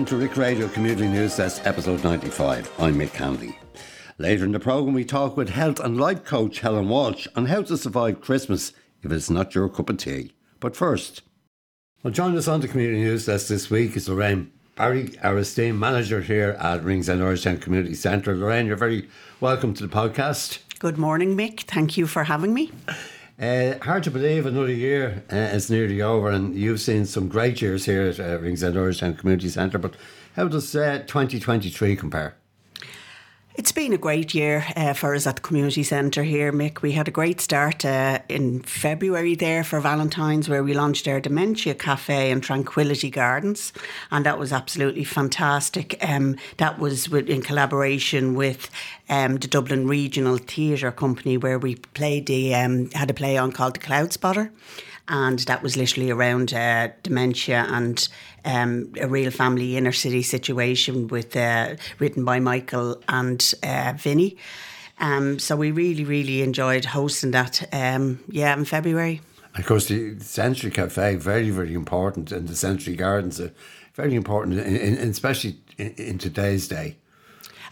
welcome to Rick Radio Community News Desk, episode 95. I'm Mick Canley. Later in the programme, we talk with health and life coach Helen Walsh on how to survive Christmas if it's not your cup of tea. But first, well, join us on the Community News Desk this week is Lorraine Barry, our esteemed manager here at Ringsend Irishtown Community Centre. Lorraine, you're very welcome to the podcast. Good morning, Mick. Thank you for having me. Uh, hard to believe another year uh, is nearly over, and you've seen some great years here at uh, Ringsend Irishtown Community Centre. But how does uh, 2023 compare? It's been a great year uh, for us at the community centre here, Mick. We had a great start uh, in February there for Valentine's, where we launched our Dementia Cafe and Tranquility Gardens, and that was absolutely fantastic. Um, that was in collaboration with um, the Dublin Regional Theatre Company, where we played the um, had a play on called The Cloud Spotter and that was literally around uh, dementia and um, a real family inner city situation with uh, written by Michael and uh, Vinny. Um, so we really, really enjoyed hosting that. Um, yeah, in February. Of course, the Century Cafe very, very important, and the Century Gardens are very important, in, in, especially in, in today's day.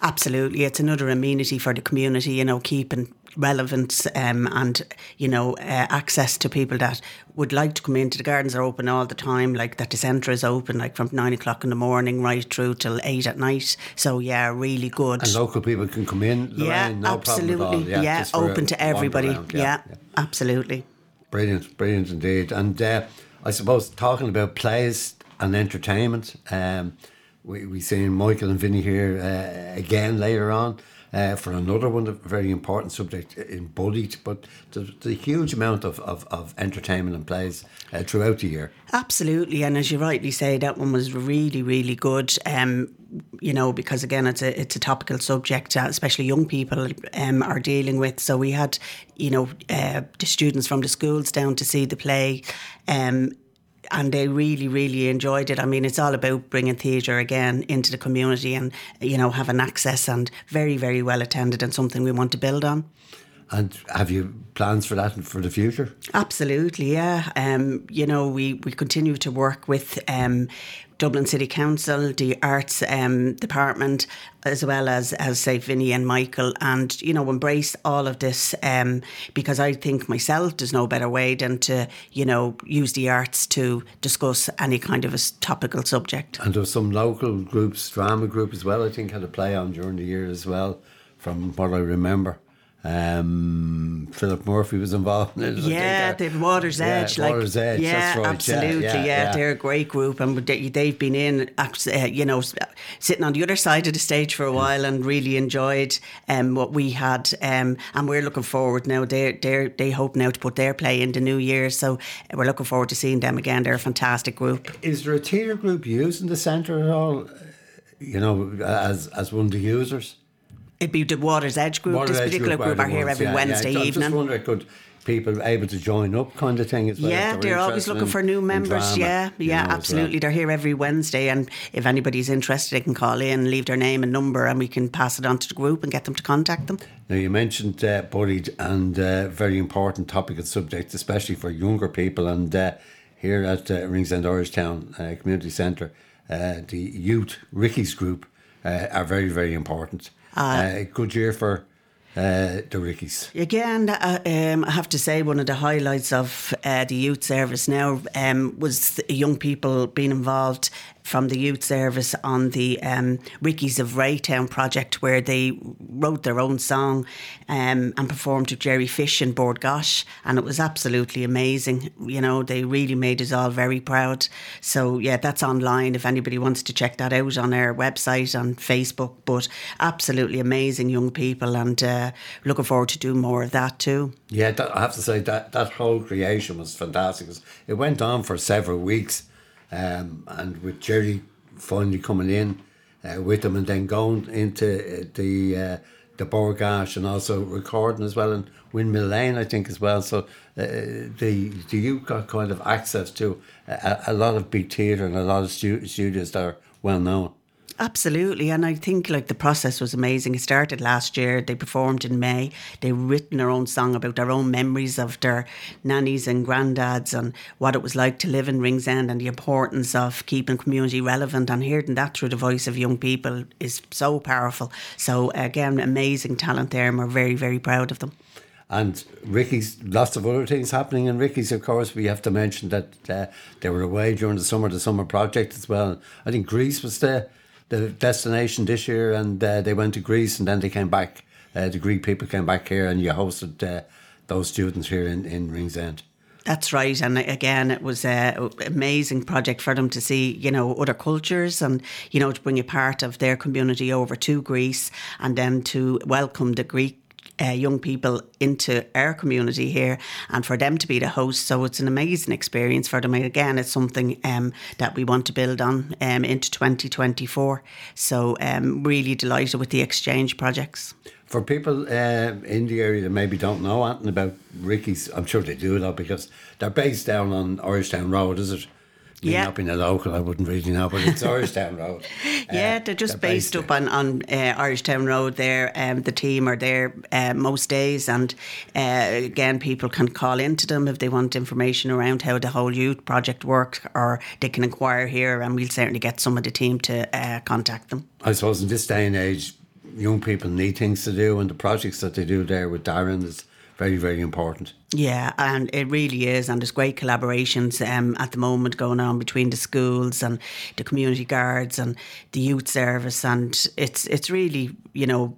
Absolutely, it's another amenity for the community. You know, keeping relevance um, and you know uh, access to people that would like to come into the gardens are open all the time. Like that the centre is open like from nine o'clock in the morning right through till eight at night. So yeah really good. And local people can come in Lorraine, yeah no absolutely. Yeah, yeah open to everybody. Yeah, yeah, yeah, absolutely. Brilliant brilliant indeed. And uh, I suppose talking about plays and entertainment um, we, we seen Michael and Vinny here uh, again later on uh, for another one, a very important subject in bullied, but the, a huge amount of, of, of entertainment and plays uh, throughout the year. Absolutely, and as you rightly say, that one was really, really good. Um, you know, because again, it's a it's a topical subject, uh, especially young people um, are dealing with. So we had, you know, uh, the students from the schools down to see the play. Um, and they really, really enjoyed it. I mean, it's all about bringing theatre again into the community and, you know, having access and very, very well attended and something we want to build on. And have you plans for that for the future? Absolutely, yeah. Um, you know, we, we continue to work with um, Dublin City Council, the Arts um, Department, as well as, as say, Vinny and Michael, and, you know, embrace all of this um, because I think myself there's no better way than to, you know, use the arts to discuss any kind of a topical subject. And there's some local groups, drama group as well, I think had a play on during the year as well, from what I remember. Um, Philip Murphy was involved in it. Yeah, the Water's Edge. Yeah, like, Water's Edge. Yeah, right. absolutely. Yeah, yeah, yeah, they're a great group, and they've been in, uh, you know, sitting on the other side of the stage for a while and really enjoyed um, what we had. Um, and we're looking forward now. They're, they're, they hope now to put their play in the new year, so we're looking forward to seeing them again. They're a fantastic group. Is there a theatre group using the centre at all? You know, as as one of the users. It'd be the Water's Edge group. Water's this particular group, group are here every yeah, Wednesday yeah. evening. I'm just wondering, could people able to join up kind of thing as well? Yeah, they're always looking in, for new members. Drama, yeah, yeah, know, absolutely. Well. They're here every Wednesday, and if anybody's interested, they can call in, leave their name and number, and we can pass it on to the group and get them to contact them. Now, you mentioned uh, bullied and uh, very important topic and subject, especially for younger people, and uh, here at uh, Ringsend Irishtown uh, Community Centre, uh, the youth Ricky's group uh, are very, very important. Uh, good year for uh, the Rickies. Again, uh, um, I have to say, one of the highlights of uh, the youth service now um, was young people being involved from the youth service on the um, Rickies of Raytown project, where they wrote their own song um, and performed with Jerry Fish and Bord Gáis, and it was absolutely amazing. You know, they really made us all very proud. So yeah, that's online if anybody wants to check that out on our website on Facebook. But absolutely amazing young people, and uh, looking forward to doing more of that too. Yeah, that, I have to say that that whole creation was fantastic. It went on for several weeks um, and with Jerry finally coming in uh, with them and then going into uh, the uh, the Bord Gáis and also recording as well in Windmill Lane, I think as well. So uh, the the youth got kind of access to a, a lot of big theatre and a lot of stu- studios that are well known. Absolutely, and I think like the process was amazing. It started last year. They performed in May. They've written their own song about their own memories of their nannies and granddads and what it was like to live in Ringsend and the importance of keeping community relevant. And hearing that through the voice of young people is so powerful. So again, amazing talent there, and we're very very proud of them. And Ricky's, lots of other things happening in Ricky's, of course. We have to mention that uh, they were away during the summer, the summer project as well. I think Greece was the, the destination this year, and uh, they went to Greece and then they came back. Uh, the Greek people came back here, and you hosted uh, those students here in, in Ringsend. That's right, and again, it was an amazing project for them to see, you know, other cultures and you know to bring a part of their community over to Greece, and then to welcome the Greek uh, young people into our community here and for them to be the host. So it's an amazing experience for them. And again, it's something um, that we want to build on um, into 2024. So um, really delighted with the exchange projects. For people uh, in the area that maybe don't know anything about Ricky's, I'm sure they do though because they're based down on Irishtown Road, is it? Me Yeah. not being a local, I wouldn't really know, but it's Irishtown Road. Yeah, Uh, they're just they're based, based up on on uh, Irishtown Road. There, um, the team are there uh, most days, and uh, again, people can call into them if they want information around how the whole youth project works, or they can inquire here, and we'll certainly get some of the team to uh, contact them. I suppose in this day and age, young people need things to do, and the projects that they do there with Darren is very, very important. Yeah, and it really is, and there's great collaborations um, at the moment going on between the schools and the community guards and the youth service, and it's it's really you know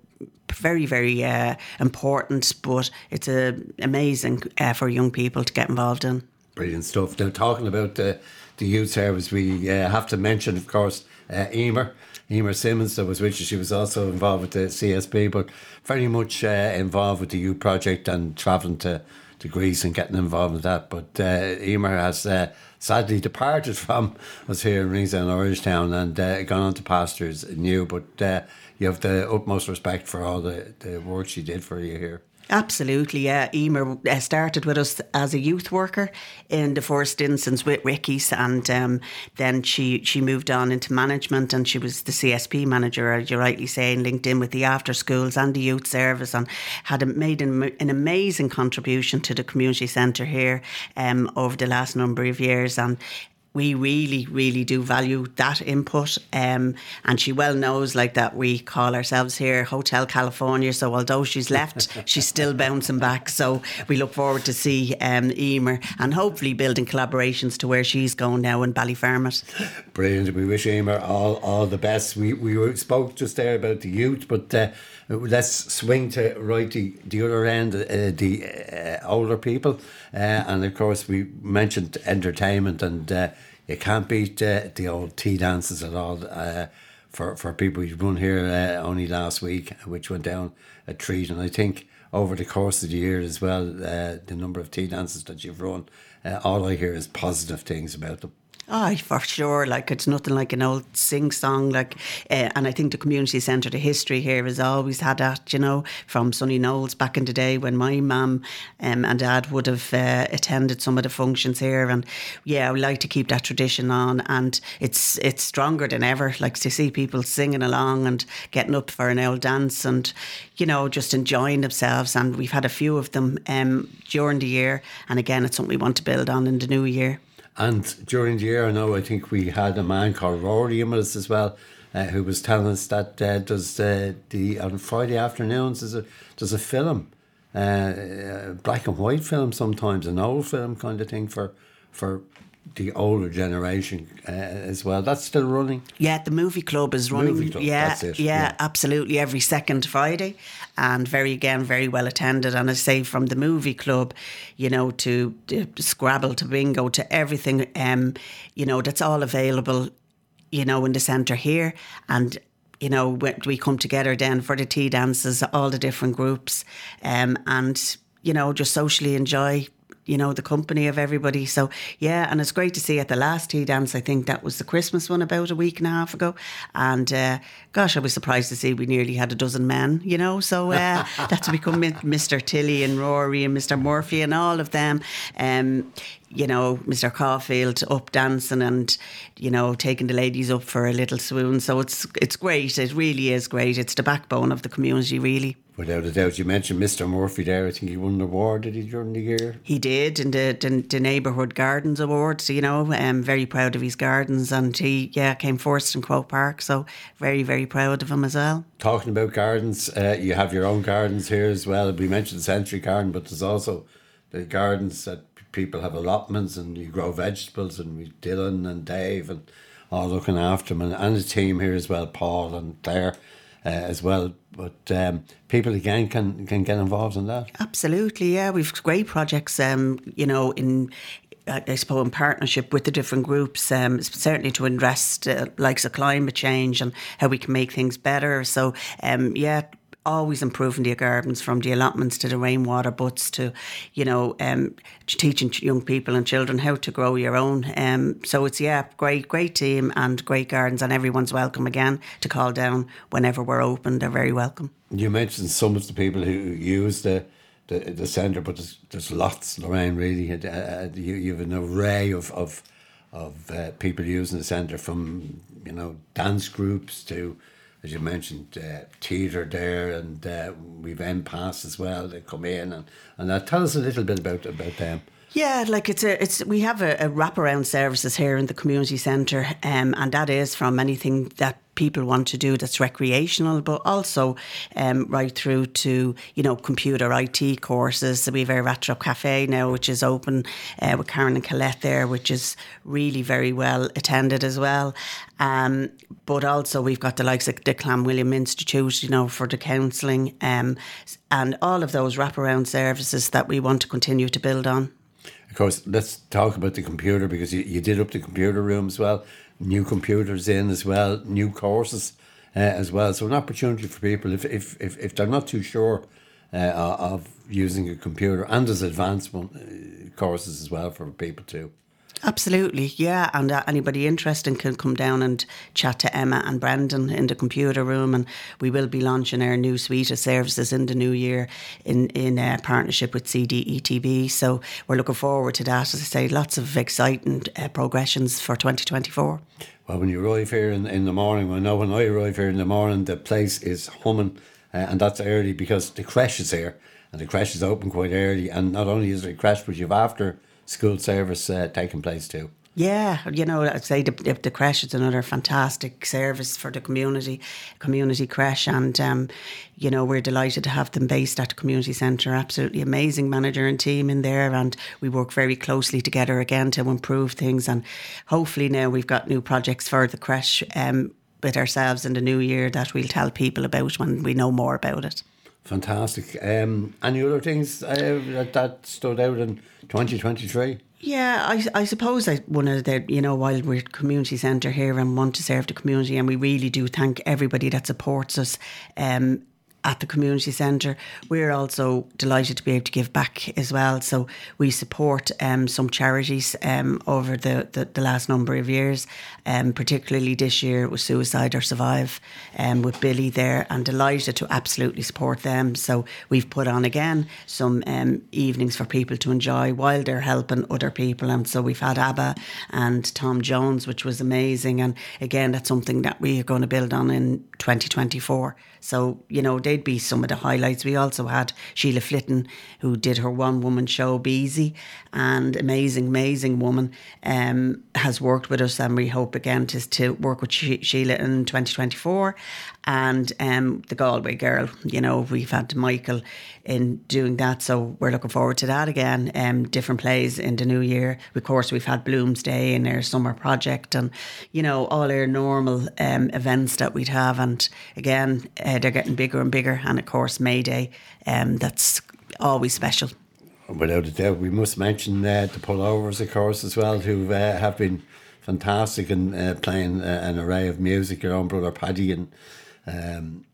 very very uh, important, but it's uh, amazing uh, for young people to get involved in. Brilliant stuff. Now, talking about the, the youth service, we uh, have to mention, of course, uh, Emer. Emer Simmons, that was with you. She was also involved with the CSP, but very much uh, involved with the youth project and travelling to, to Greece and getting involved with that. But uh, Emer has uh, sadly departed from us here in Ringsend, Irishtown, and uh, gone on to pastures new. But uh, you have the utmost respect for all the, the work she did for you here. Absolutely, yeah. Emer uh, started with us as a youth worker in the first instance with Ricky's, and um, then she she moved on into management, and she was the CSP manager, as you're rightly saying, linked in with the after schools and the youth service, and had made an, an amazing contribution to the community centre here um, over the last number of years, and we really, really do value that input. Um, and she well knows like that we call ourselves here Hotel California. So although she's left, she's still bouncing back. So we look forward to see um, Emer and hopefully building collaborations to where she's going now in Ballyfermot. Brilliant. We wish Emer all, all the best. We we spoke just there about the youth, but uh, let's swing to right the, the other end, uh, the uh, older people. Uh, and of course, we mentioned entertainment, and uh, you can't beat uh, the old tea dances at all. Uh, for, for people who've run here only last week, which went down a treat. And I think over the course of the year as well, the number of tea dances that you've run, all I hear is positive things about them. Aye, for sure. Like it's nothing like an old sing song. Like, uh, and I think the community centre, the history here has always had that. You know, from Sonny Knowles back in the day when my mum um, and dad would have uh, attended some of the functions here, and yeah, I would like to keep that tradition on. And it's it's stronger than ever. Like to see people singing along and getting up for an old dance, and you know, just enjoying themselves. And we've had a few of them um, during the year, and again, it's something we want to build on in the new year. And during the year, I know I think we had a man called Rory with us as well, uh, who was telling us that uh, does uh, the on Friday afternoons there's a there's a film, uh, black and white film sometimes, an old film kind of thing for for the older generation uh, as well. That's still running. Yeah, the movie club is running. Club, yeah, yeah, yeah. absolutely. Every second Friday, and very again very well attended. And I say from the movie club, you know, to, to Scrabble to bingo to everything, um, you know, that's all available, you know, in the centre here. And you know, we we come together then for the tea dances, all the different groups, um, and you know, just socially enjoy you know, the company of everybody. So, yeah, and it's great to see at the last tea dance, I think that was the Christmas one about a week and a half ago. And uh, gosh, I was surprised to see we nearly had a dozen men, you know. So uh, that's become Mr. Tilly and Rory and Mr. Murphy and all of them. Um, you know, Mr. Caulfield up dancing and, you know, taking the ladies up for a little swoon. So it's it's great. It really is great. It's the backbone of the community, really. Without a doubt. You mentioned Mr. Murphy there. I think he won an award, did he, during the year? He did in the, the, the Neighbourhood Gardens Awards, you know. I'm very proud of his gardens and he, yeah, came first in Croke Park. So very, very proud of him as well. Talking about gardens, uh, you have your own gardens here as well. We mentioned Century Garden, but there's also the gardens that people have allotments and you grow vegetables and we Dylan and Dave and all looking after them and, and the team here as well, Paul and Claire uh, as well. But um, people again can can get involved in that. Absolutely, yeah. We've great projects. Um, you know, in I suppose in partnership with the different groups, um, certainly to address likes of climate change and how we can make things better. So, um, yeah, always improving the gardens from the allotments to the rainwater butts to, you know, um, teaching young people and children how to grow your own. Um, so it's, yeah, great, great team and great gardens, and everyone's welcome again to call down whenever we're open. They're very welcome. You mentioned some of the people who use the the, the centre, but there's, there's lots, Lorraine, really. Uh, uh, you, you have an array of, of, of uh, people using the centre from, you know, dance groups to as you mentioned, uh, theatre there, and uh, we've NPAS as well. They come in and and that. Tell us a little bit about about them. Yeah, like it's a it's we have a, a wraparound services here in the community centre, um, and that is from anything that people want to do that's recreational, but also um, right through to you know computer IT courses. So we have a Retro Cafe now, which is open uh, with Karen and Colette there, which is really very well attended as well. Um, but also we've got the likes of the Clanwilliam Institute, you know, for the counselling, um, and all of those wraparound services that we want to continue to build on. Of course, let's talk about the computer because you, you did up the computer room as well new computers in as well, new courses uh, as well. So an opportunity for people if if if, if they're not too sure uh, of using a computer, and there's advanced one, uh, courses as well for people too. Absolutely, yeah. And uh, anybody interested can come down and chat to Emma and Brendan in the computer room. And we will be launching our new suite of services in the new year in in uh, partnership with CDETB. So we're looking forward to that. As I say, lots of exciting uh, progressions for 2024. Well, when you arrive here in, in the morning, I know when I arrive here in the morning, the place is humming, uh, and that's early because the crash is here, and the crash is open quite early. And not only is there a crash, but you've after school service uh, taking place too. Yeah, you know, I'd say the, the, creche is another fantastic service for the community, community creche, and um, you know we're delighted to have them based at the community centre. Absolutely amazing manager and team in there, and we work very closely together again to improve things. And hopefully now we've got new projects for the creche um, with ourselves in the new year that we'll tell people about when we know more about it. Fantastic. Um, any other things uh, that, that stood out in 2023? Yeah, I, I suppose I one of the you know while we're community centre here and want to serve the community and we really do thank everybody that supports us. Um, at the community centre. We're also delighted to be able to give back as well. So we support um, some charities um, over the, the, the, last number of years, um, particularly this year with Suicide or Survive um, with Billy there, and delighted to absolutely support them. So we've put on again some um, evenings for people to enjoy while they're helping other people. And so we've had ABBA and Tom Jones, which was amazing. And again, that's something that we are going to build on in 2024. So, you know, they'd be some of the highlights. We also had Sheila Flitton, who did her one woman show, Beezy, and amazing, amazing woman, um, has worked with us. And we hope again to, to work with she- Sheila in 2024. And um, the Galway girl, you know, we've had Michael in doing that. So we're looking forward to that again. Um, different plays in the new year. Of course, we've had Bloomsday in our summer project and, you know, all our normal um, events that we'd have. And again, uh, they're getting bigger and bigger. And of course, May Day, um, that's always special. Without a doubt, we must mention uh, the pullovers, of course, as well, who uh, have been fantastic in uh, playing uh, an array of music. Your own brother Paddy and um,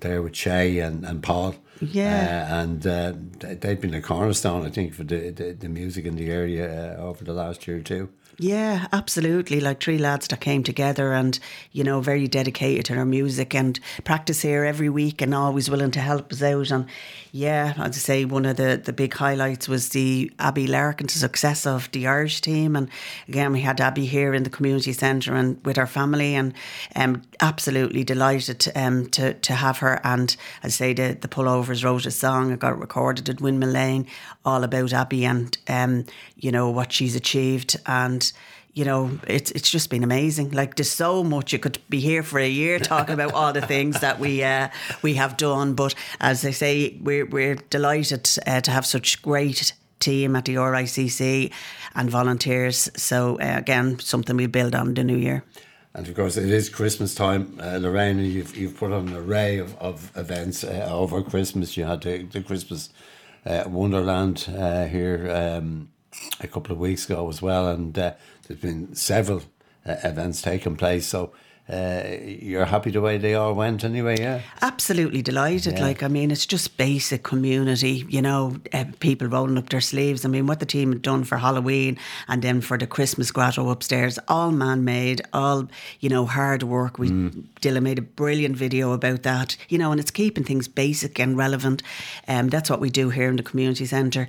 there with Shay and, and Paul. Yeah. Uh, and uh, they've been a cornerstone, I think, for the, the, the music in the area uh, over the last year or two. Yeah, absolutely. Like three lads that came together and, you know, very dedicated to their music and practice here every week and always willing to help us out. And yeah, I'd say one of the, the big highlights was the Abby the success of the Irish team. And again, we had Abby here in the community centre and with our family and um, absolutely delighted um, to, to have her. And I'd say the, the Pullovers wrote a song, it got recorded at Windmill Lane, all about Abby and, um, you know, what she's achieved. And you know, it's it's just been amazing. Like there's so much you could be here for a year talking about all the things that we uh, we have done. But as I say, we're we're delighted uh, to have such great team at the RICC and volunteers. So uh, again, something we build on the new year. And of course, it is Christmas time, uh, Lorraine. You've you've put on an array of, of events uh, over Christmas. You had the, the Christmas uh, Wonderland uh, here um, a couple of weeks ago as well, and uh, there's been several uh, events taking place. So uh, you're happy the way they all went anyway, yeah? Absolutely delighted. Yeah. Like, I mean, it's just basic community, you know, uh, people rolling up their sleeves. I mean, what the team had done for Halloween and then for the Christmas grotto upstairs, all man made, all, you know, hard work. We, mm. Dylan made a brilliant video about that, you know, and it's keeping things basic and relevant. Um, that's what we do here in the community centre.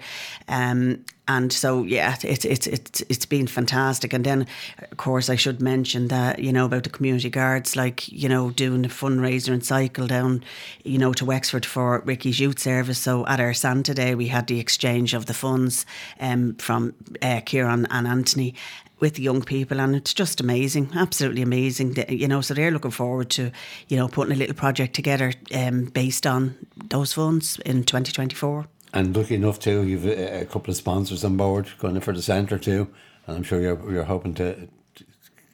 Um, and so yeah, it's it's it's it's been fantastic. And then, of course, I should mention that you know about the community guards, like you know doing a fundraiser and cycle down, you know, to Wexford for Ricky's youth service. So at our Santa Day, we had the exchange of the funds um, from uh, Kieran and Anthony, with the young people and it's just amazing absolutely amazing you know so they're looking forward to you know putting a little project together um, based on those funds in 2024 and lucky enough too, you've a, a couple of sponsors on board going for the centre too, and I'm sure you're you're hoping to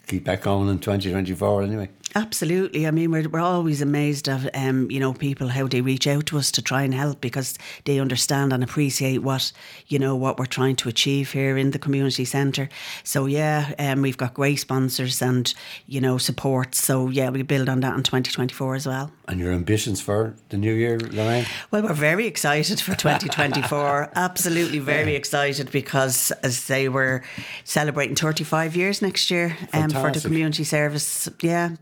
keep that going in 2024 anyway. Absolutely. I mean, we're, we're always amazed at, um, you know, people, how they reach out to us to try and help because they understand and appreciate what, you know, what we're trying to achieve here in the community centre. So, yeah, um, we've got great sponsors and, you know, support. So, yeah, we build on that in 2024 as well. And your ambitions for the new year, Lorraine? Well, we're very excited for 2024. Absolutely very yeah. excited because, as they were celebrating 35 years next year um, for the community service. Yeah,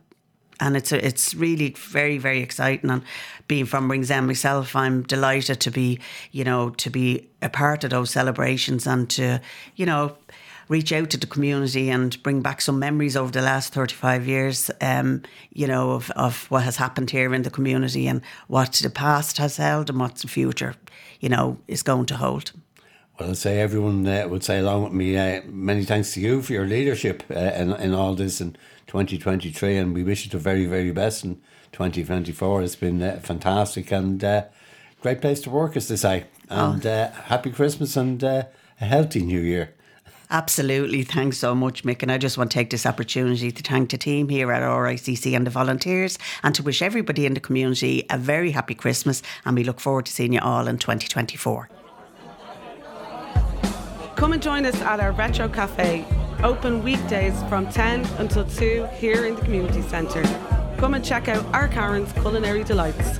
and it's a, it's really very very exciting. And being from Ringsend myself, I'm delighted to be you know to be a part of those celebrations and to you know reach out to the community and bring back some memories over the last 35 years, um, you know, of, of what has happened here in the community and what the past has held and what the future, you know, is going to hold. Well, I'd say everyone uh, would say along with me, uh, many thanks to you for your leadership uh, in, in all this in 2023, and we wish you the very, very best in 2024. It's been uh, fantastic and uh, great place to work, as they say. And oh. uh, happy Christmas and uh, a healthy new year. Absolutely. Thanks so much, Mick. And I just want to take this opportunity to thank the team here at RICC and the volunteers and to wish everybody in the community a very happy Christmas. And we look forward to seeing you all in 2024. Come and join us at our Retro Cafe Open weekdays from 10 until 2 here in the community centre. Come and check out our Karen's culinary delights.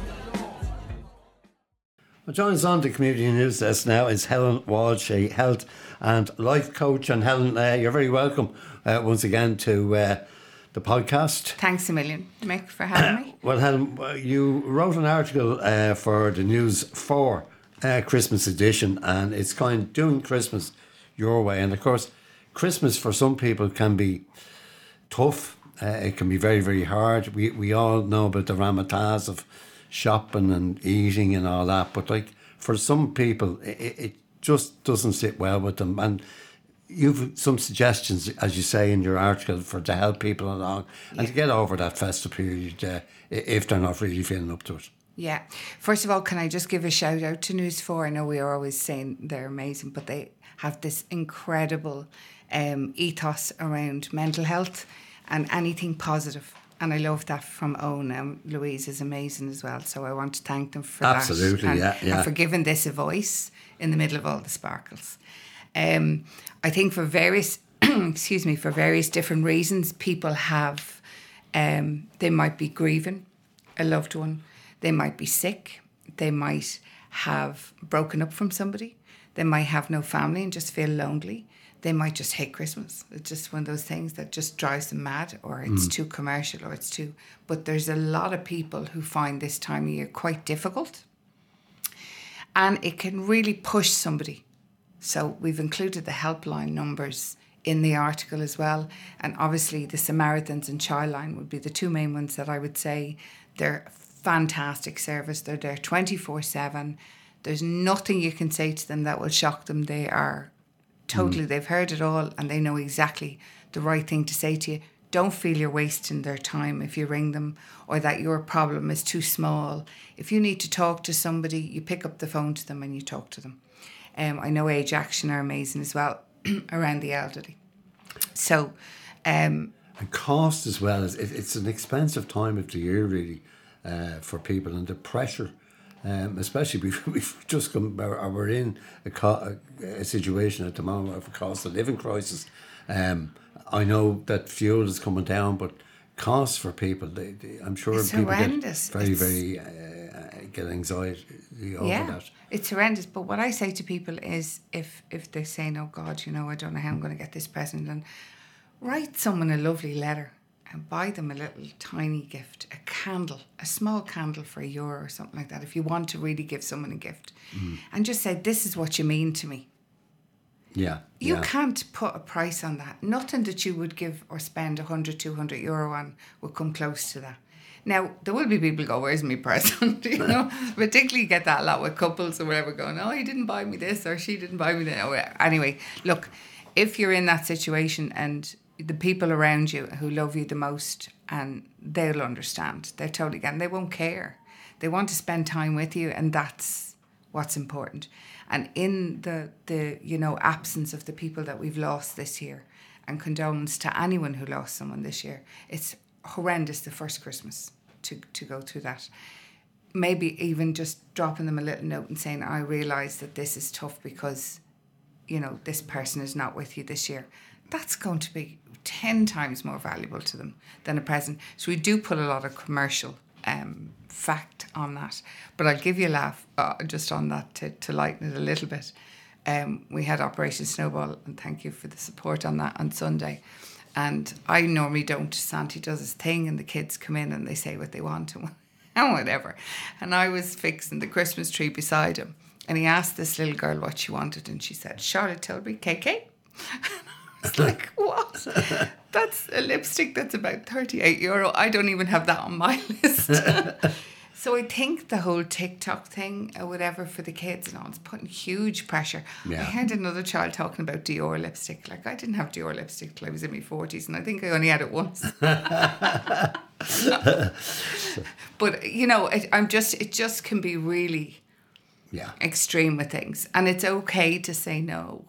Well, joining us on the community news desk now is Helen Walsh, a health and life coach. And Helen, uh, you're very welcome uh, once again to uh, the podcast. Thanks a million, Mick, for having me. well, Helen, you wrote an article uh, for the News 4 uh, Christmas edition, and it's kind of doing Christmas your way. And of course, Christmas for some people can be tough. Uh, it can be very, very hard. We we all know about the ramataz of shopping and eating and all that, but like for some people, it, it just doesn't sit well with them. And you've some suggestions, as you say in your article, for to help people along and to get over that festive period uh, if they're not really feeling up to it. Yeah. First of all, can I just give a shout out to News 4? I know we are always saying they're amazing, but they have this incredible um, ethos around mental health and anything positive. And I love that from Owen. Um, Louise is amazing as well. So I want to thank them for Absolutely, that. Absolutely, yeah, yeah. And for giving this a voice in the middle of all the sparkles. Um, I think for various, excuse me, for various different reasons, people have, um, they might be grieving a loved one. They might be sick. They might have broken up from somebody. They might have no family and just feel lonely. They might just hate Christmas. It's just one of those things that just drives them mad, or it's mm. too commercial, or it's too. But there's a lot of people who find this time of year quite difficult. And it can really push somebody. So we've included the helpline numbers in the article as well. And obviously, the Samaritans and Childline would be the two main ones that I would say they're fantastic service. They're there 24 7. There's nothing you can say to them that will shock them. They are totally, they've heard it all and they know exactly the right thing to say to you. Don't feel you're wasting their time if you ring them or that your problem is too small. If you need to talk to somebody, you pick up the phone to them and you talk to them. Um, I know Age Action are amazing as well around the elderly. So, um, And cost as well. Is, it, it's an expensive time of the year, really, uh, for people, and the pressure, um, especially we've, we've just come, we're in a, co- a, situation at the moment of a cost of living crisis. Um, I know that fuel is coming down, but costs for people, they, they, I'm sure It's people horrendous. get very, It's- very uh, get anxiety over yeah, that. it's horrendous. But what I say to people is, if if they say, "Oh God, you know, I don't know how I'm going to get this present," and write someone a lovely letter and buy them a little tiny gift, a candle, a small candle for a euro or something like that. If you want to really give someone a gift, Mm. and just say, "This is what you mean to me." Yeah. You yeah. can't put a price on that. Nothing that you would give or spend 100, 200 euro on would come close to that. Now, there will be people go, Where's my present? you know, particularly you get that a lot with couples or whatever going, Oh, he didn't buy me this or she didn't buy me that. Anyway, look, if you're in that situation and the people around you who love you the most and they'll understand, they're totally again, they won't care. They want to spend time with you and that's what's important. And in the the you know absence of the people that we've lost this year, and condolence to anyone who lost someone this year, it's horrendous the first Christmas to to go through that. Maybe even just dropping them a little note and saying, "I realise that this is tough because, you know, this person is not with you this year." That's going to be ten times more valuable to them than a present. So we do put a lot of commercial um, fact on that. But I'll give you a laugh uh, just on that to, to lighten it a little bit. Um, we had Operation Snowball, and thank you for the support on that on Sunday. And I normally don't. Santi does his thing, and the kids come in and they say what they want and, and whatever. And I was fixing the Christmas tree beside him, and he asked this little girl what she wanted, and she said, Charlotte Tilbury, KK. It's like, what? That's a lipstick that's about 38 euro. I don't even have that on my list. so I think the whole TikTok thing or whatever for the kids and all, it's putting huge pressure. I Yeah. heard another child talking about Dior lipstick. Like, I didn't have Dior lipstick till I was in my 40s, and I think I only had it once. but, you know, it, I'm just, it just can be really Yeah. extreme with things. And it's okay to say no.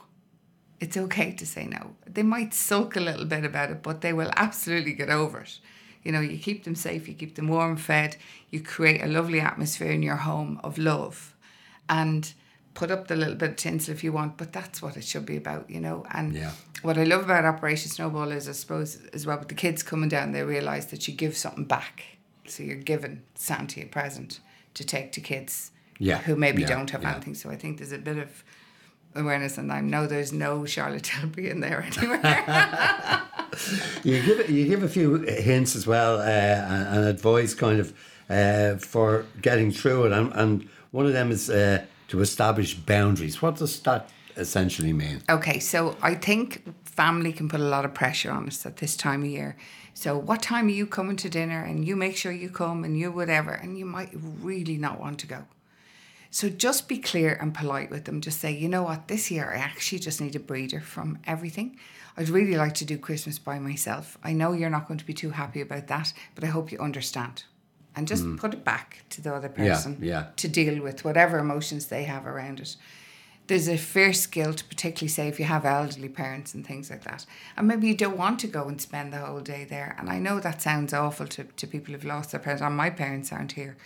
It's okay to say no. They might sulk a little bit about it, but they will absolutely get over it. You know, you keep them safe, you keep them warm fed, you create a lovely atmosphere in your home of love and put up the little bit of tinsel if you want, but that's what it should be about, you know. And Yeah. what I love about Operation Snowball is, I suppose, as well, with the kids coming down, they realise that you give something back. So you're giving Santi a present to take to kids Yeah, who maybe yeah, don't have anything. So I think there's a bit of awareness, and I know there's no Charlotte Tilbury in there anywhere. You give you give a few hints as well uh, and, and advice kind of uh, for getting through it, and, and one of them is uh, to establish boundaries. What does that essentially mean? okay, so I think family can put a lot of pressure on us at this time of year. So what time are you coming to dinner? And you make sure you come, and you whatever, and you might really not want to go. So just be clear and polite with them. Just say, you know what, this year I actually just need a breather from everything. I'd really like to do Christmas by myself. I know you're not going to be too happy about that, but I hope you understand. And just mm. put it back to the other Yeah, person yeah. to deal with whatever emotions they have around it. There's a fierce guilt, particularly say if you have elderly parents and things like that. And maybe you don't want to go and spend the whole day there. And I know that sounds awful to, to people who've lost their parents, and my parents aren't here.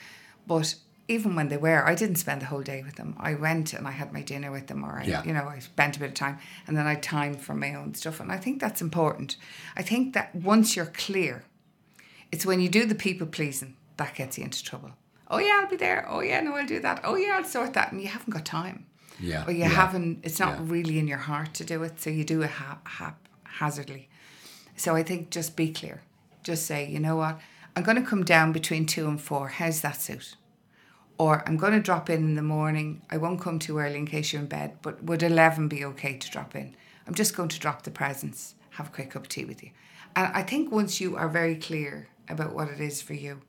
But even when they were, I didn't spend the whole day with them. I went and I had my dinner with them, or I, Yeah. you know, I spent a bit of time, and then I had time for my own stuff. And I think that's important. I think that once you're clear, it's when you do the people pleasing that gets you into trouble. Oh yeah, I'll be there. Oh yeah, no, I'll do that. Oh yeah, I'll sort that, and you haven't got time. Yeah, Or you yeah, haven't. It's not yeah. really in your heart to do it, so you do it ha- haphazardly. So I think just be clear. Just say, you know what, I'm going to come down between two and four. How's that suit? Or I'm going to drop in in the morning. I won't come too early in case you're in bed, but would 11 be okay to drop in? I'm just going to drop the presents, have a quick cup of tea with you. And I think once you are very clear about what it is for you,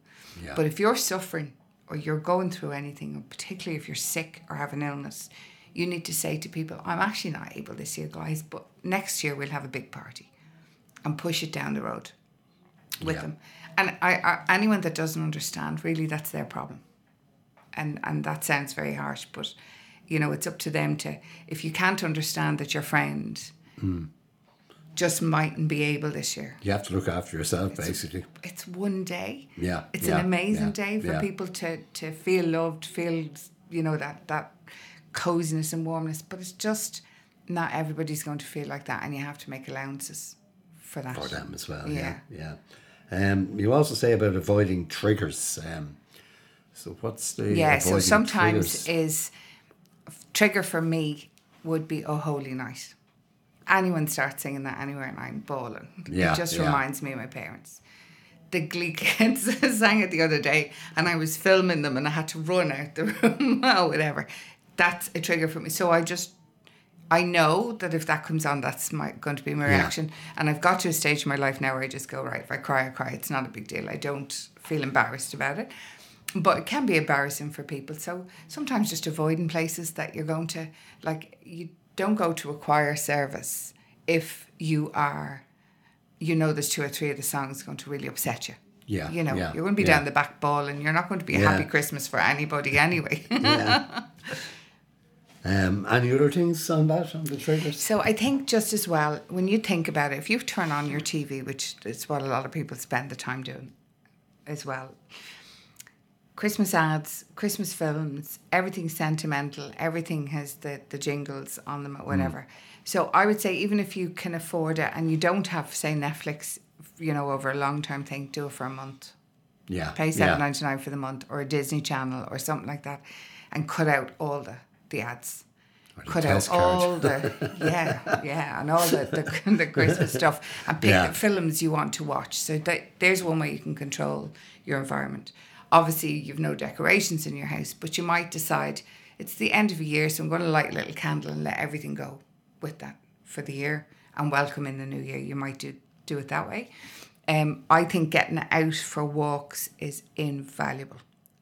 Yeah. but if you're suffering or you're going through anything, or particularly if you're sick or have an illness, you need to say to people, I'm actually not able this year, guys, but next year we'll have a big party and push it down the road with Yeah. them. And I, I, anyone that doesn't understand, really, that's their problem. And and that sounds very harsh, but you know, it's up to them to. If you can't understand that your friend Hmm. just mightn't be able this year, You have to look after yourself, basically. it's one day. Yeah, it's yeah, an amazing yeah, day for yeah. people to to feel loved, feel you know that that coziness and warmness. But it's just not everybody's going to feel like that, and you have to make allowances for that. for them as well. Yeah. Yeah, yeah. Um, you also say about avoiding triggers. Um, so what's the Yeah, so sometimes triggers? is trigger for me would be oh holy night. Anyone starts singing that anywhere and I'm bawling. Yeah, it just yeah. reminds me of my parents. The Glee kids sang it the other day and I was filming them and I had to run out the room. oh, whatever. That's a trigger for me. So I just I know that if that comes on, that's my going to be my Yeah. reaction. And I've got to a stage in my life now where I just go, right, if I cry, I cry. It's not a big deal. I don't feel embarrassed about it. But it can be embarrassing for people. So sometimes just avoiding places that you're going to, like, you don't go to a choir service if you are, you know, there's two or three of the songs going to really upset you. Yeah, You know, yeah, you're going to be yeah. down the back ball and you're not going to be a Yeah. happy Christmas for anybody anyway. Yeah. um, any other things on that, on the triggers? So I think just as well, when you think about it, if you turn on your TV, which is what a lot of people spend the time doing as well, Christmas ads, Christmas films, everything's sentimental, everything has the, the jingles on them or mm. whatever. So I would say even if you can afford it and you don't have, say, Netflix, you know, over a long term thing, do it for a month. Yeah. Pay yeah. seven ninety nine for the month or a Disney channel or something like that and cut out all the, the ads. the Cut out test card. all the yeah, yeah, and all the, the, the Christmas stuff and pick Yeah. the films you want to watch. So that, there's one way you can control your environment. Obviously, you've no decorations in your house, but you might decide it's the end of a year, so I'm going to light a little candle and let everything go with that for the year and welcome in the new year. You might do do it that way. Um, I think getting out for walks is invaluable.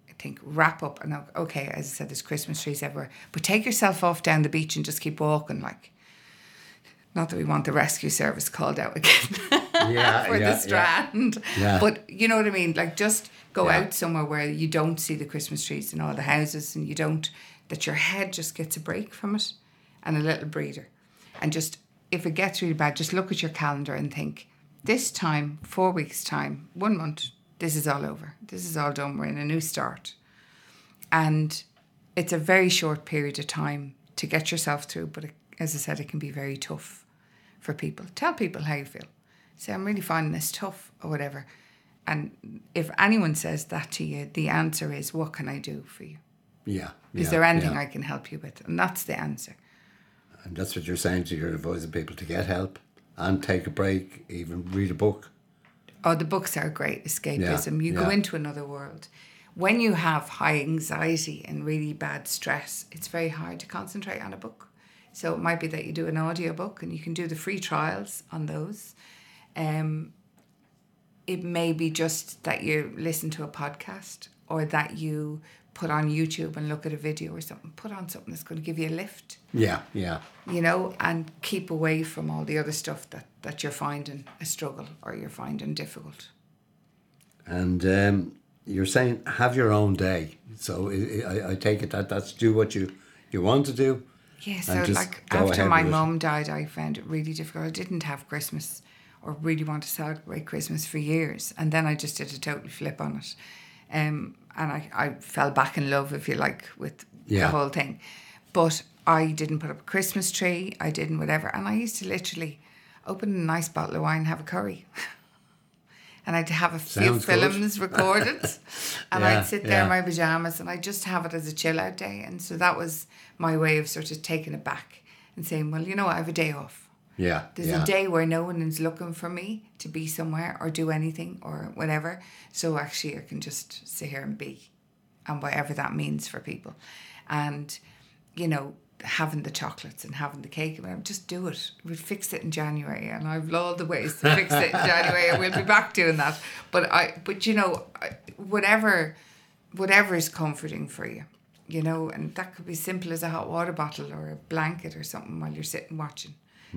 I think wrap up and okay, as I said, there's Christmas trees everywhere, but take yourself off down the beach and just keep walking. Like, not that we want the rescue service called out again Yeah, for yeah, the strand, Yeah. but you know what I mean. Like, just go Yeah. out somewhere where you don't see the Christmas trees and all the houses, and you don't that your head just gets a break from it and a little breather, and just if it gets really bad, just look at your calendar and think, this time, four weeks time, one month, this is all over. This is all done. We're in a new start. And it's a very short period of time to get yourself through, but it, as I said, it can be very tough for people. Tell people how you feel. Say, I'm really finding this tough or whatever. And if anyone says that to you, the answer is, what can I do for you? Yeah. Is yeah, there anything yeah. I can help you with? And that's the answer. And that's what you're saying to you're advising people to get help and take a break, even read a book. Oh, the books are great escapism. you go into another world. When you have high anxiety and really bad stress, it's very hard to concentrate on a book. So it might be that you do an audio book and you can do the free trials on those. Um, it may be just that you listen to a podcast or that you put on YouTube and look at a video or something. Put on something that's going to give you a lift Yeah, yeah. you know, and keep away from all the other stuff that, that you're finding a struggle or you're finding difficult. And um, you're saying have your own day. So I, I, take it that that's do what you, you want to do. Yeah, so like after my mum died, I found it really difficult. I didn't have Christmas or really want to celebrate Christmas for years. And then I just did a total flip on it. Um, and I, I fell back in love, if you like, with Yeah. the whole thing. But I didn't put up a Christmas tree, I didn't whatever. And I used to literally open a nice bottle of wine and have a curry. and I'd have a few Sounds good. films recorded, and Yeah, I'd sit there yeah. in my pajamas and I'd just have it as a chill out day. And so that was my way of sort of taking it back and saying, well, you know what, I have a day off. Yeah. There's yeah. a day where no one is looking for me to be somewhere or do anything or whatever. So actually, I can just sit here and be, and whatever that means for people. And, you know, having the chocolates and having the cake, just do it. We'll fix it in January, and I've all the ways to fix it in January, and we'll be back doing that. But I, but you know, whatever, whatever is comforting for you. You know, and that could be simple as a hot water bottle or a blanket or something while you're sitting watching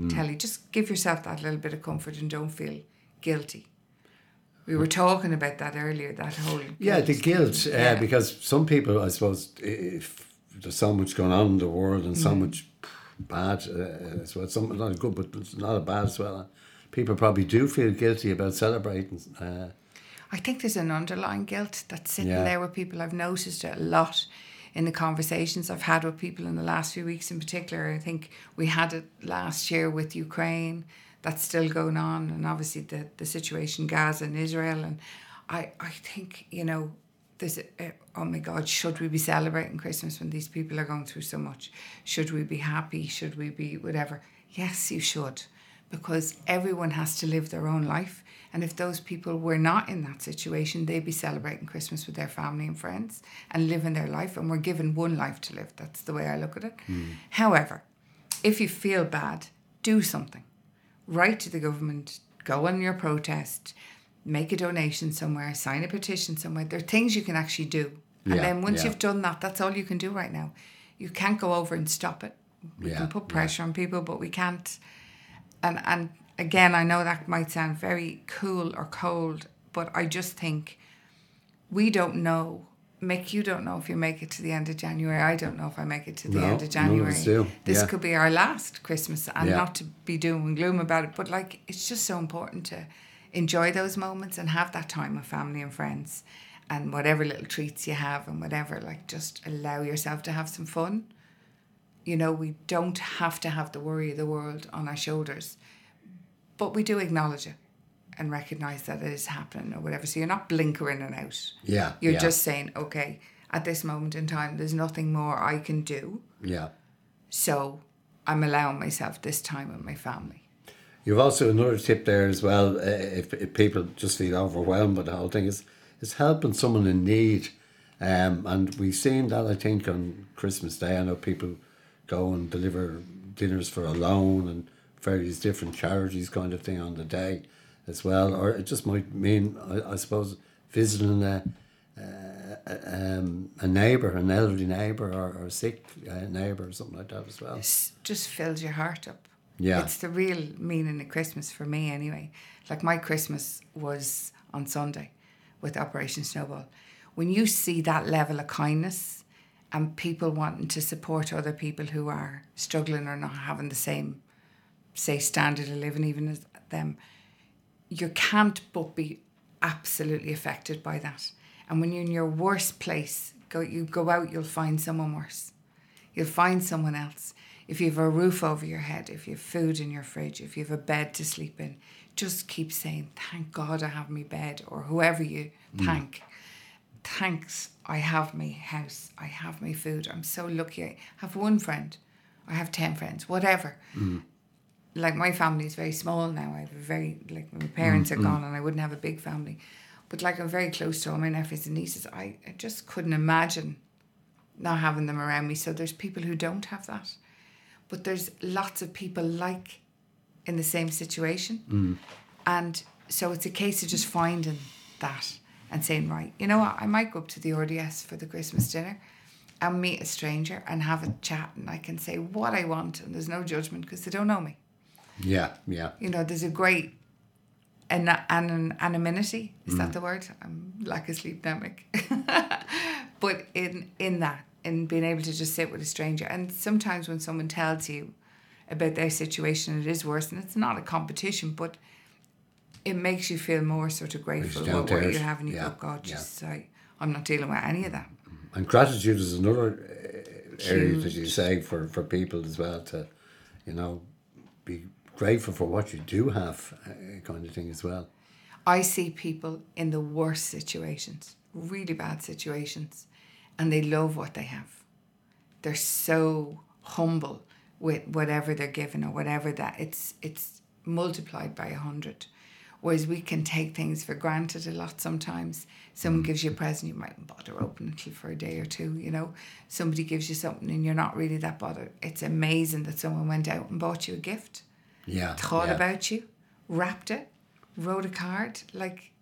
telly. Just give yourself that little bit of comfort and don't feel guilty. We were talking about that earlier, that whole Yeah, the guilt, uh, Yeah. because some people, I suppose, if there's so much going on in the world and Mm. so much bad uh, as well, some not good, but it's not a bad as well. People probably do feel guilty about celebrating. Uh, I think there's an underlying guilt that's sitting Yeah. there with people. I've noticed it a lot in the conversations I've had with people in the last few weeks in particular. I think we had it last year with Ukraine. That's still going on. And obviously the, the situation Gaza and Israel. And I, I think, you know, there's a, eh, a, oh my God, should we be celebrating Christmas when these people are going through so much? Should we be happy? Should we be whatever? Yes, you should. Because everyone has to live their own life. And if those people were not in that situation, they'd be celebrating Christmas with their family and friends and living their life. And we're given one life to live. That's the way I look at it. Hmm. However, if you feel bad, do something. Write to the government, go on your protest, make a donation somewhere, sign a petition somewhere. There are things you can actually do. And Yeah, then once yeah. you've done that, that's all you can do right now. You can't go over and stop it. We Yeah, can put pressure on people, but we can't. And and again, I know that might sound very cool or cold, but I just think we don't know. Mick, you don't know if you make it to the end of January. I don't know if I make it to the No, end of January. This yeah. could be our last Christmas, and Yeah. not to be doom and gloom about it, but like it's just so important to enjoy those moments and have that time with family and friends, and whatever little treats you have and whatever. Like just allow yourself to have some fun. You know, we don't have to have the worry of the world on our shoulders, but we do acknowledge it and recognize that it is happening or whatever. So you're not blinkering and out. yeah. You're yeah, just saying, okay, at this moment in time, there's nothing more I can do. Yeah. So I'm allowing myself this time with my family. You've also another tip there as well. Uh, if, if people just feel overwhelmed by the whole thing, is is helping someone in need. Um, and we've seen that I think on Christmas Day. I know people go and deliver dinners for ALONE and various different charities kind of thing on the day as well. Or it just might mean, I, I suppose, visiting a, a, um, a neighbour, an elderly neighbour or, or a sick uh, neighbour or something like that as well. It's just fills your heart up. Yeah. It's the real meaning of Christmas for me, anyway. Like my Christmas was on Sunday with Operation Snowball. When you see that level of kindness and people wanting to support other people who are struggling or not having the same, say, standard of living, even as them, you can't but be absolutely affected by that. And when you're in your worst place, go you go out, you'll find someone worse. You'll find someone else. If you have a roof over your head, if you have food in your fridge, if you have a bed to sleep in, just keep saying, Thank God I have my bed, or whoever you mm. thank. Thanks, I have my house, I have my food. I'm so lucky. I have one friend, I have 10 friends, whatever mm. Like my family is very small now. I have a very like my parents are mm-hmm. gone, and I wouldn't have a big family. But like I'm very close to all my nephews and nieces. I, I just couldn't imagine not having them around me. So there's people who don't have that, but there's lots of people like in the same situation, mm. and so it's a case of just finding that and saying right, you know what, I might go up to the RDS for the Christmas dinner. And meet a stranger and have a chat, and I can say what I want, and there's no judgment because they don't know me Yeah, yeah. you know, there's a great an, an, anonymity. Is that the word? I'm lack of sleep but in in that, in being able to just sit with a stranger, and sometimes when someone tells you about their situation, it is worse, and it's not a competition, but it makes you feel more sort of grateful to what you have, and you Yeah, go, God, yeah. just I, I'm not dealing with any of that. And gratitude is another uh, area that Huge. you say for, for people as well to, you know, be grateful for what you do have, uh, kind of thing as well. I see people in the worst situations, really bad situations, and they love what they have. They're so humble with whatever they're given or whatever that it's it's multiplied by a hundred. Whereas we can take things for granted a lot sometimes. Someone gives you a present, you mightn't bother opening it for a day or two, you know. Somebody gives you something and you're not really that bothered. It's amazing that someone went out and bought you a gift, Yeah. thought yeah. about you, wrapped it, wrote a card. Like,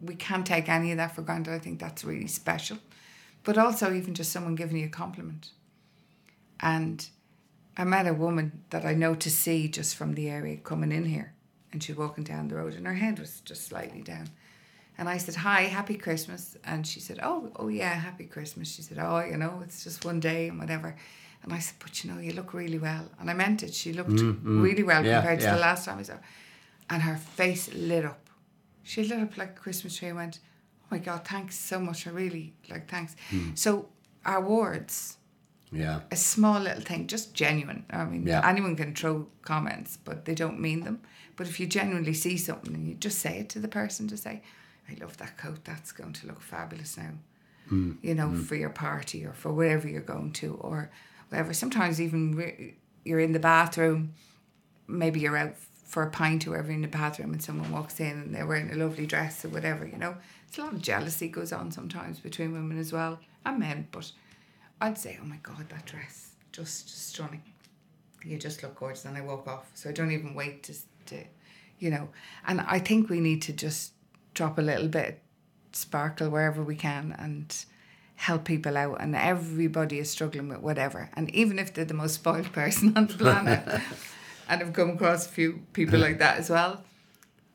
we can't take any of that for granted. I think that's really special. But also, even just someone giving you a compliment. And I met a woman that I know to see just from the area coming in here. And she's walking down the road and her head was just slightly down. And I said, Hi, happy Christmas. And she said, Oh, oh yeah, happy Christmas. She said, Oh, you know, it's just one day and whatever. And I said, But you know, you look really well. And I meant it. She looked really well Yeah, compared to yeah. the last time I saw her. And her face lit up. She lit up like a Christmas tree and went, Oh my God, thanks so much. I really like thanks. Hmm. So our words, Yeah. a small little thing, just genuine. I mean, Yeah. anyone can throw comments, but they don't mean them. But if you genuinely see something and you just say it to the person to say, I love that coat, that's going to look fabulous now. Hmm. You know, for your party or for wherever you're going to or whatever. Sometimes even re- you're in the bathroom, maybe you're out for a pint or whatever in the bathroom and someone walks in and they're wearing a lovely dress or whatever, you know. It's a lot of jealousy goes on sometimes between women as well and men, but I'd say, oh my God, that dress, just stunning. You just look gorgeous. And I walk off. So I don't even wait to, to, you know. And I think we need to just drop a little bit sparkle wherever we can and help people out. And everybody is struggling with whatever. And even if they're the most spoiled person on the planet, and I've come across a few people like that as well,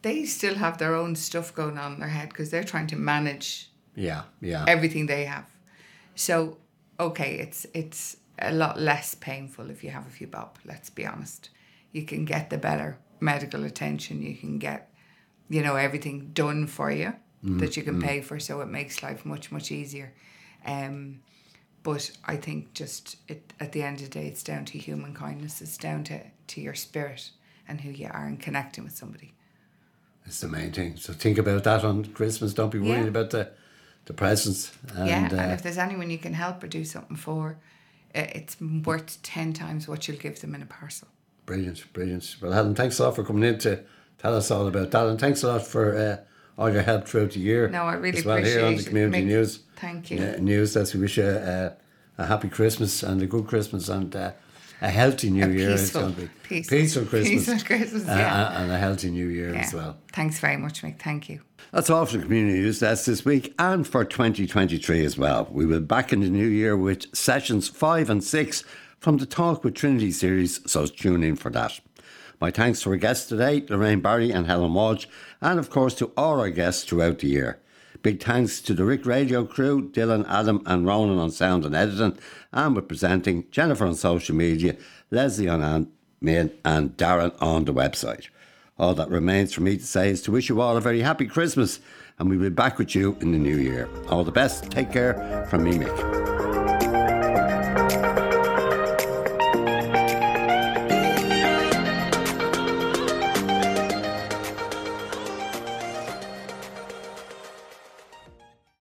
they still have their own stuff going on in their head because they're trying to manage Yeah. Yeah. everything they have. So, okay, it's it's a lot less painful if you have a few bob. Let's be honest. You can get the better medical attention. You can get, you know, everything done for you mm-hmm, that you can mm-hmm. pay for. So it makes life much much easier. Um, but I think just it, at the end of the day, it's down to human kindness. It's down to to your spirit and who you are and connecting with somebody. It's the main thing. So think about that on Christmas. Don't be worried Yeah. about the the presents. And, yeah, uh, and if there's anyone you can help or do something for, uh, it's worth 10 times what you'll give them in a parcel. Brilliant, brilliant. Well, Helen, thanks a lot for coming in to tell us all about that, and thanks a lot for uh, all your help throughout the year. No, I really as well here on the it, community news. Thank you. uh, news. As we wish you uh, a happy Christmas and a good Christmas and uh, a healthy New A Year. peaceful- it's going to be peaceful- peaceful Christmas, peaceful Christmas, uh, yeah. and a healthy New Year Yeah. as well. Thanks very much, Mick. Thank you. That's all for the community news desk this week and for 2023 as well. We will be back in the new year with sessions five and six from the Talk with Trinity series, so tune in for that. My thanks to our guests today, Lorraine Barry and Helen Walsh, and of course to all our guests throughout the year. Big thanks to the Rick Radio crew, Dylan, Adam, and Ronan on sound and editing, and with presenting Jennifer on social media, Leslie on admin, and Darren on the website. All that remains for me to say is to wish you all a very happy Christmas, and we'll be back with you in the new year. All the best. Take care from me, Mick.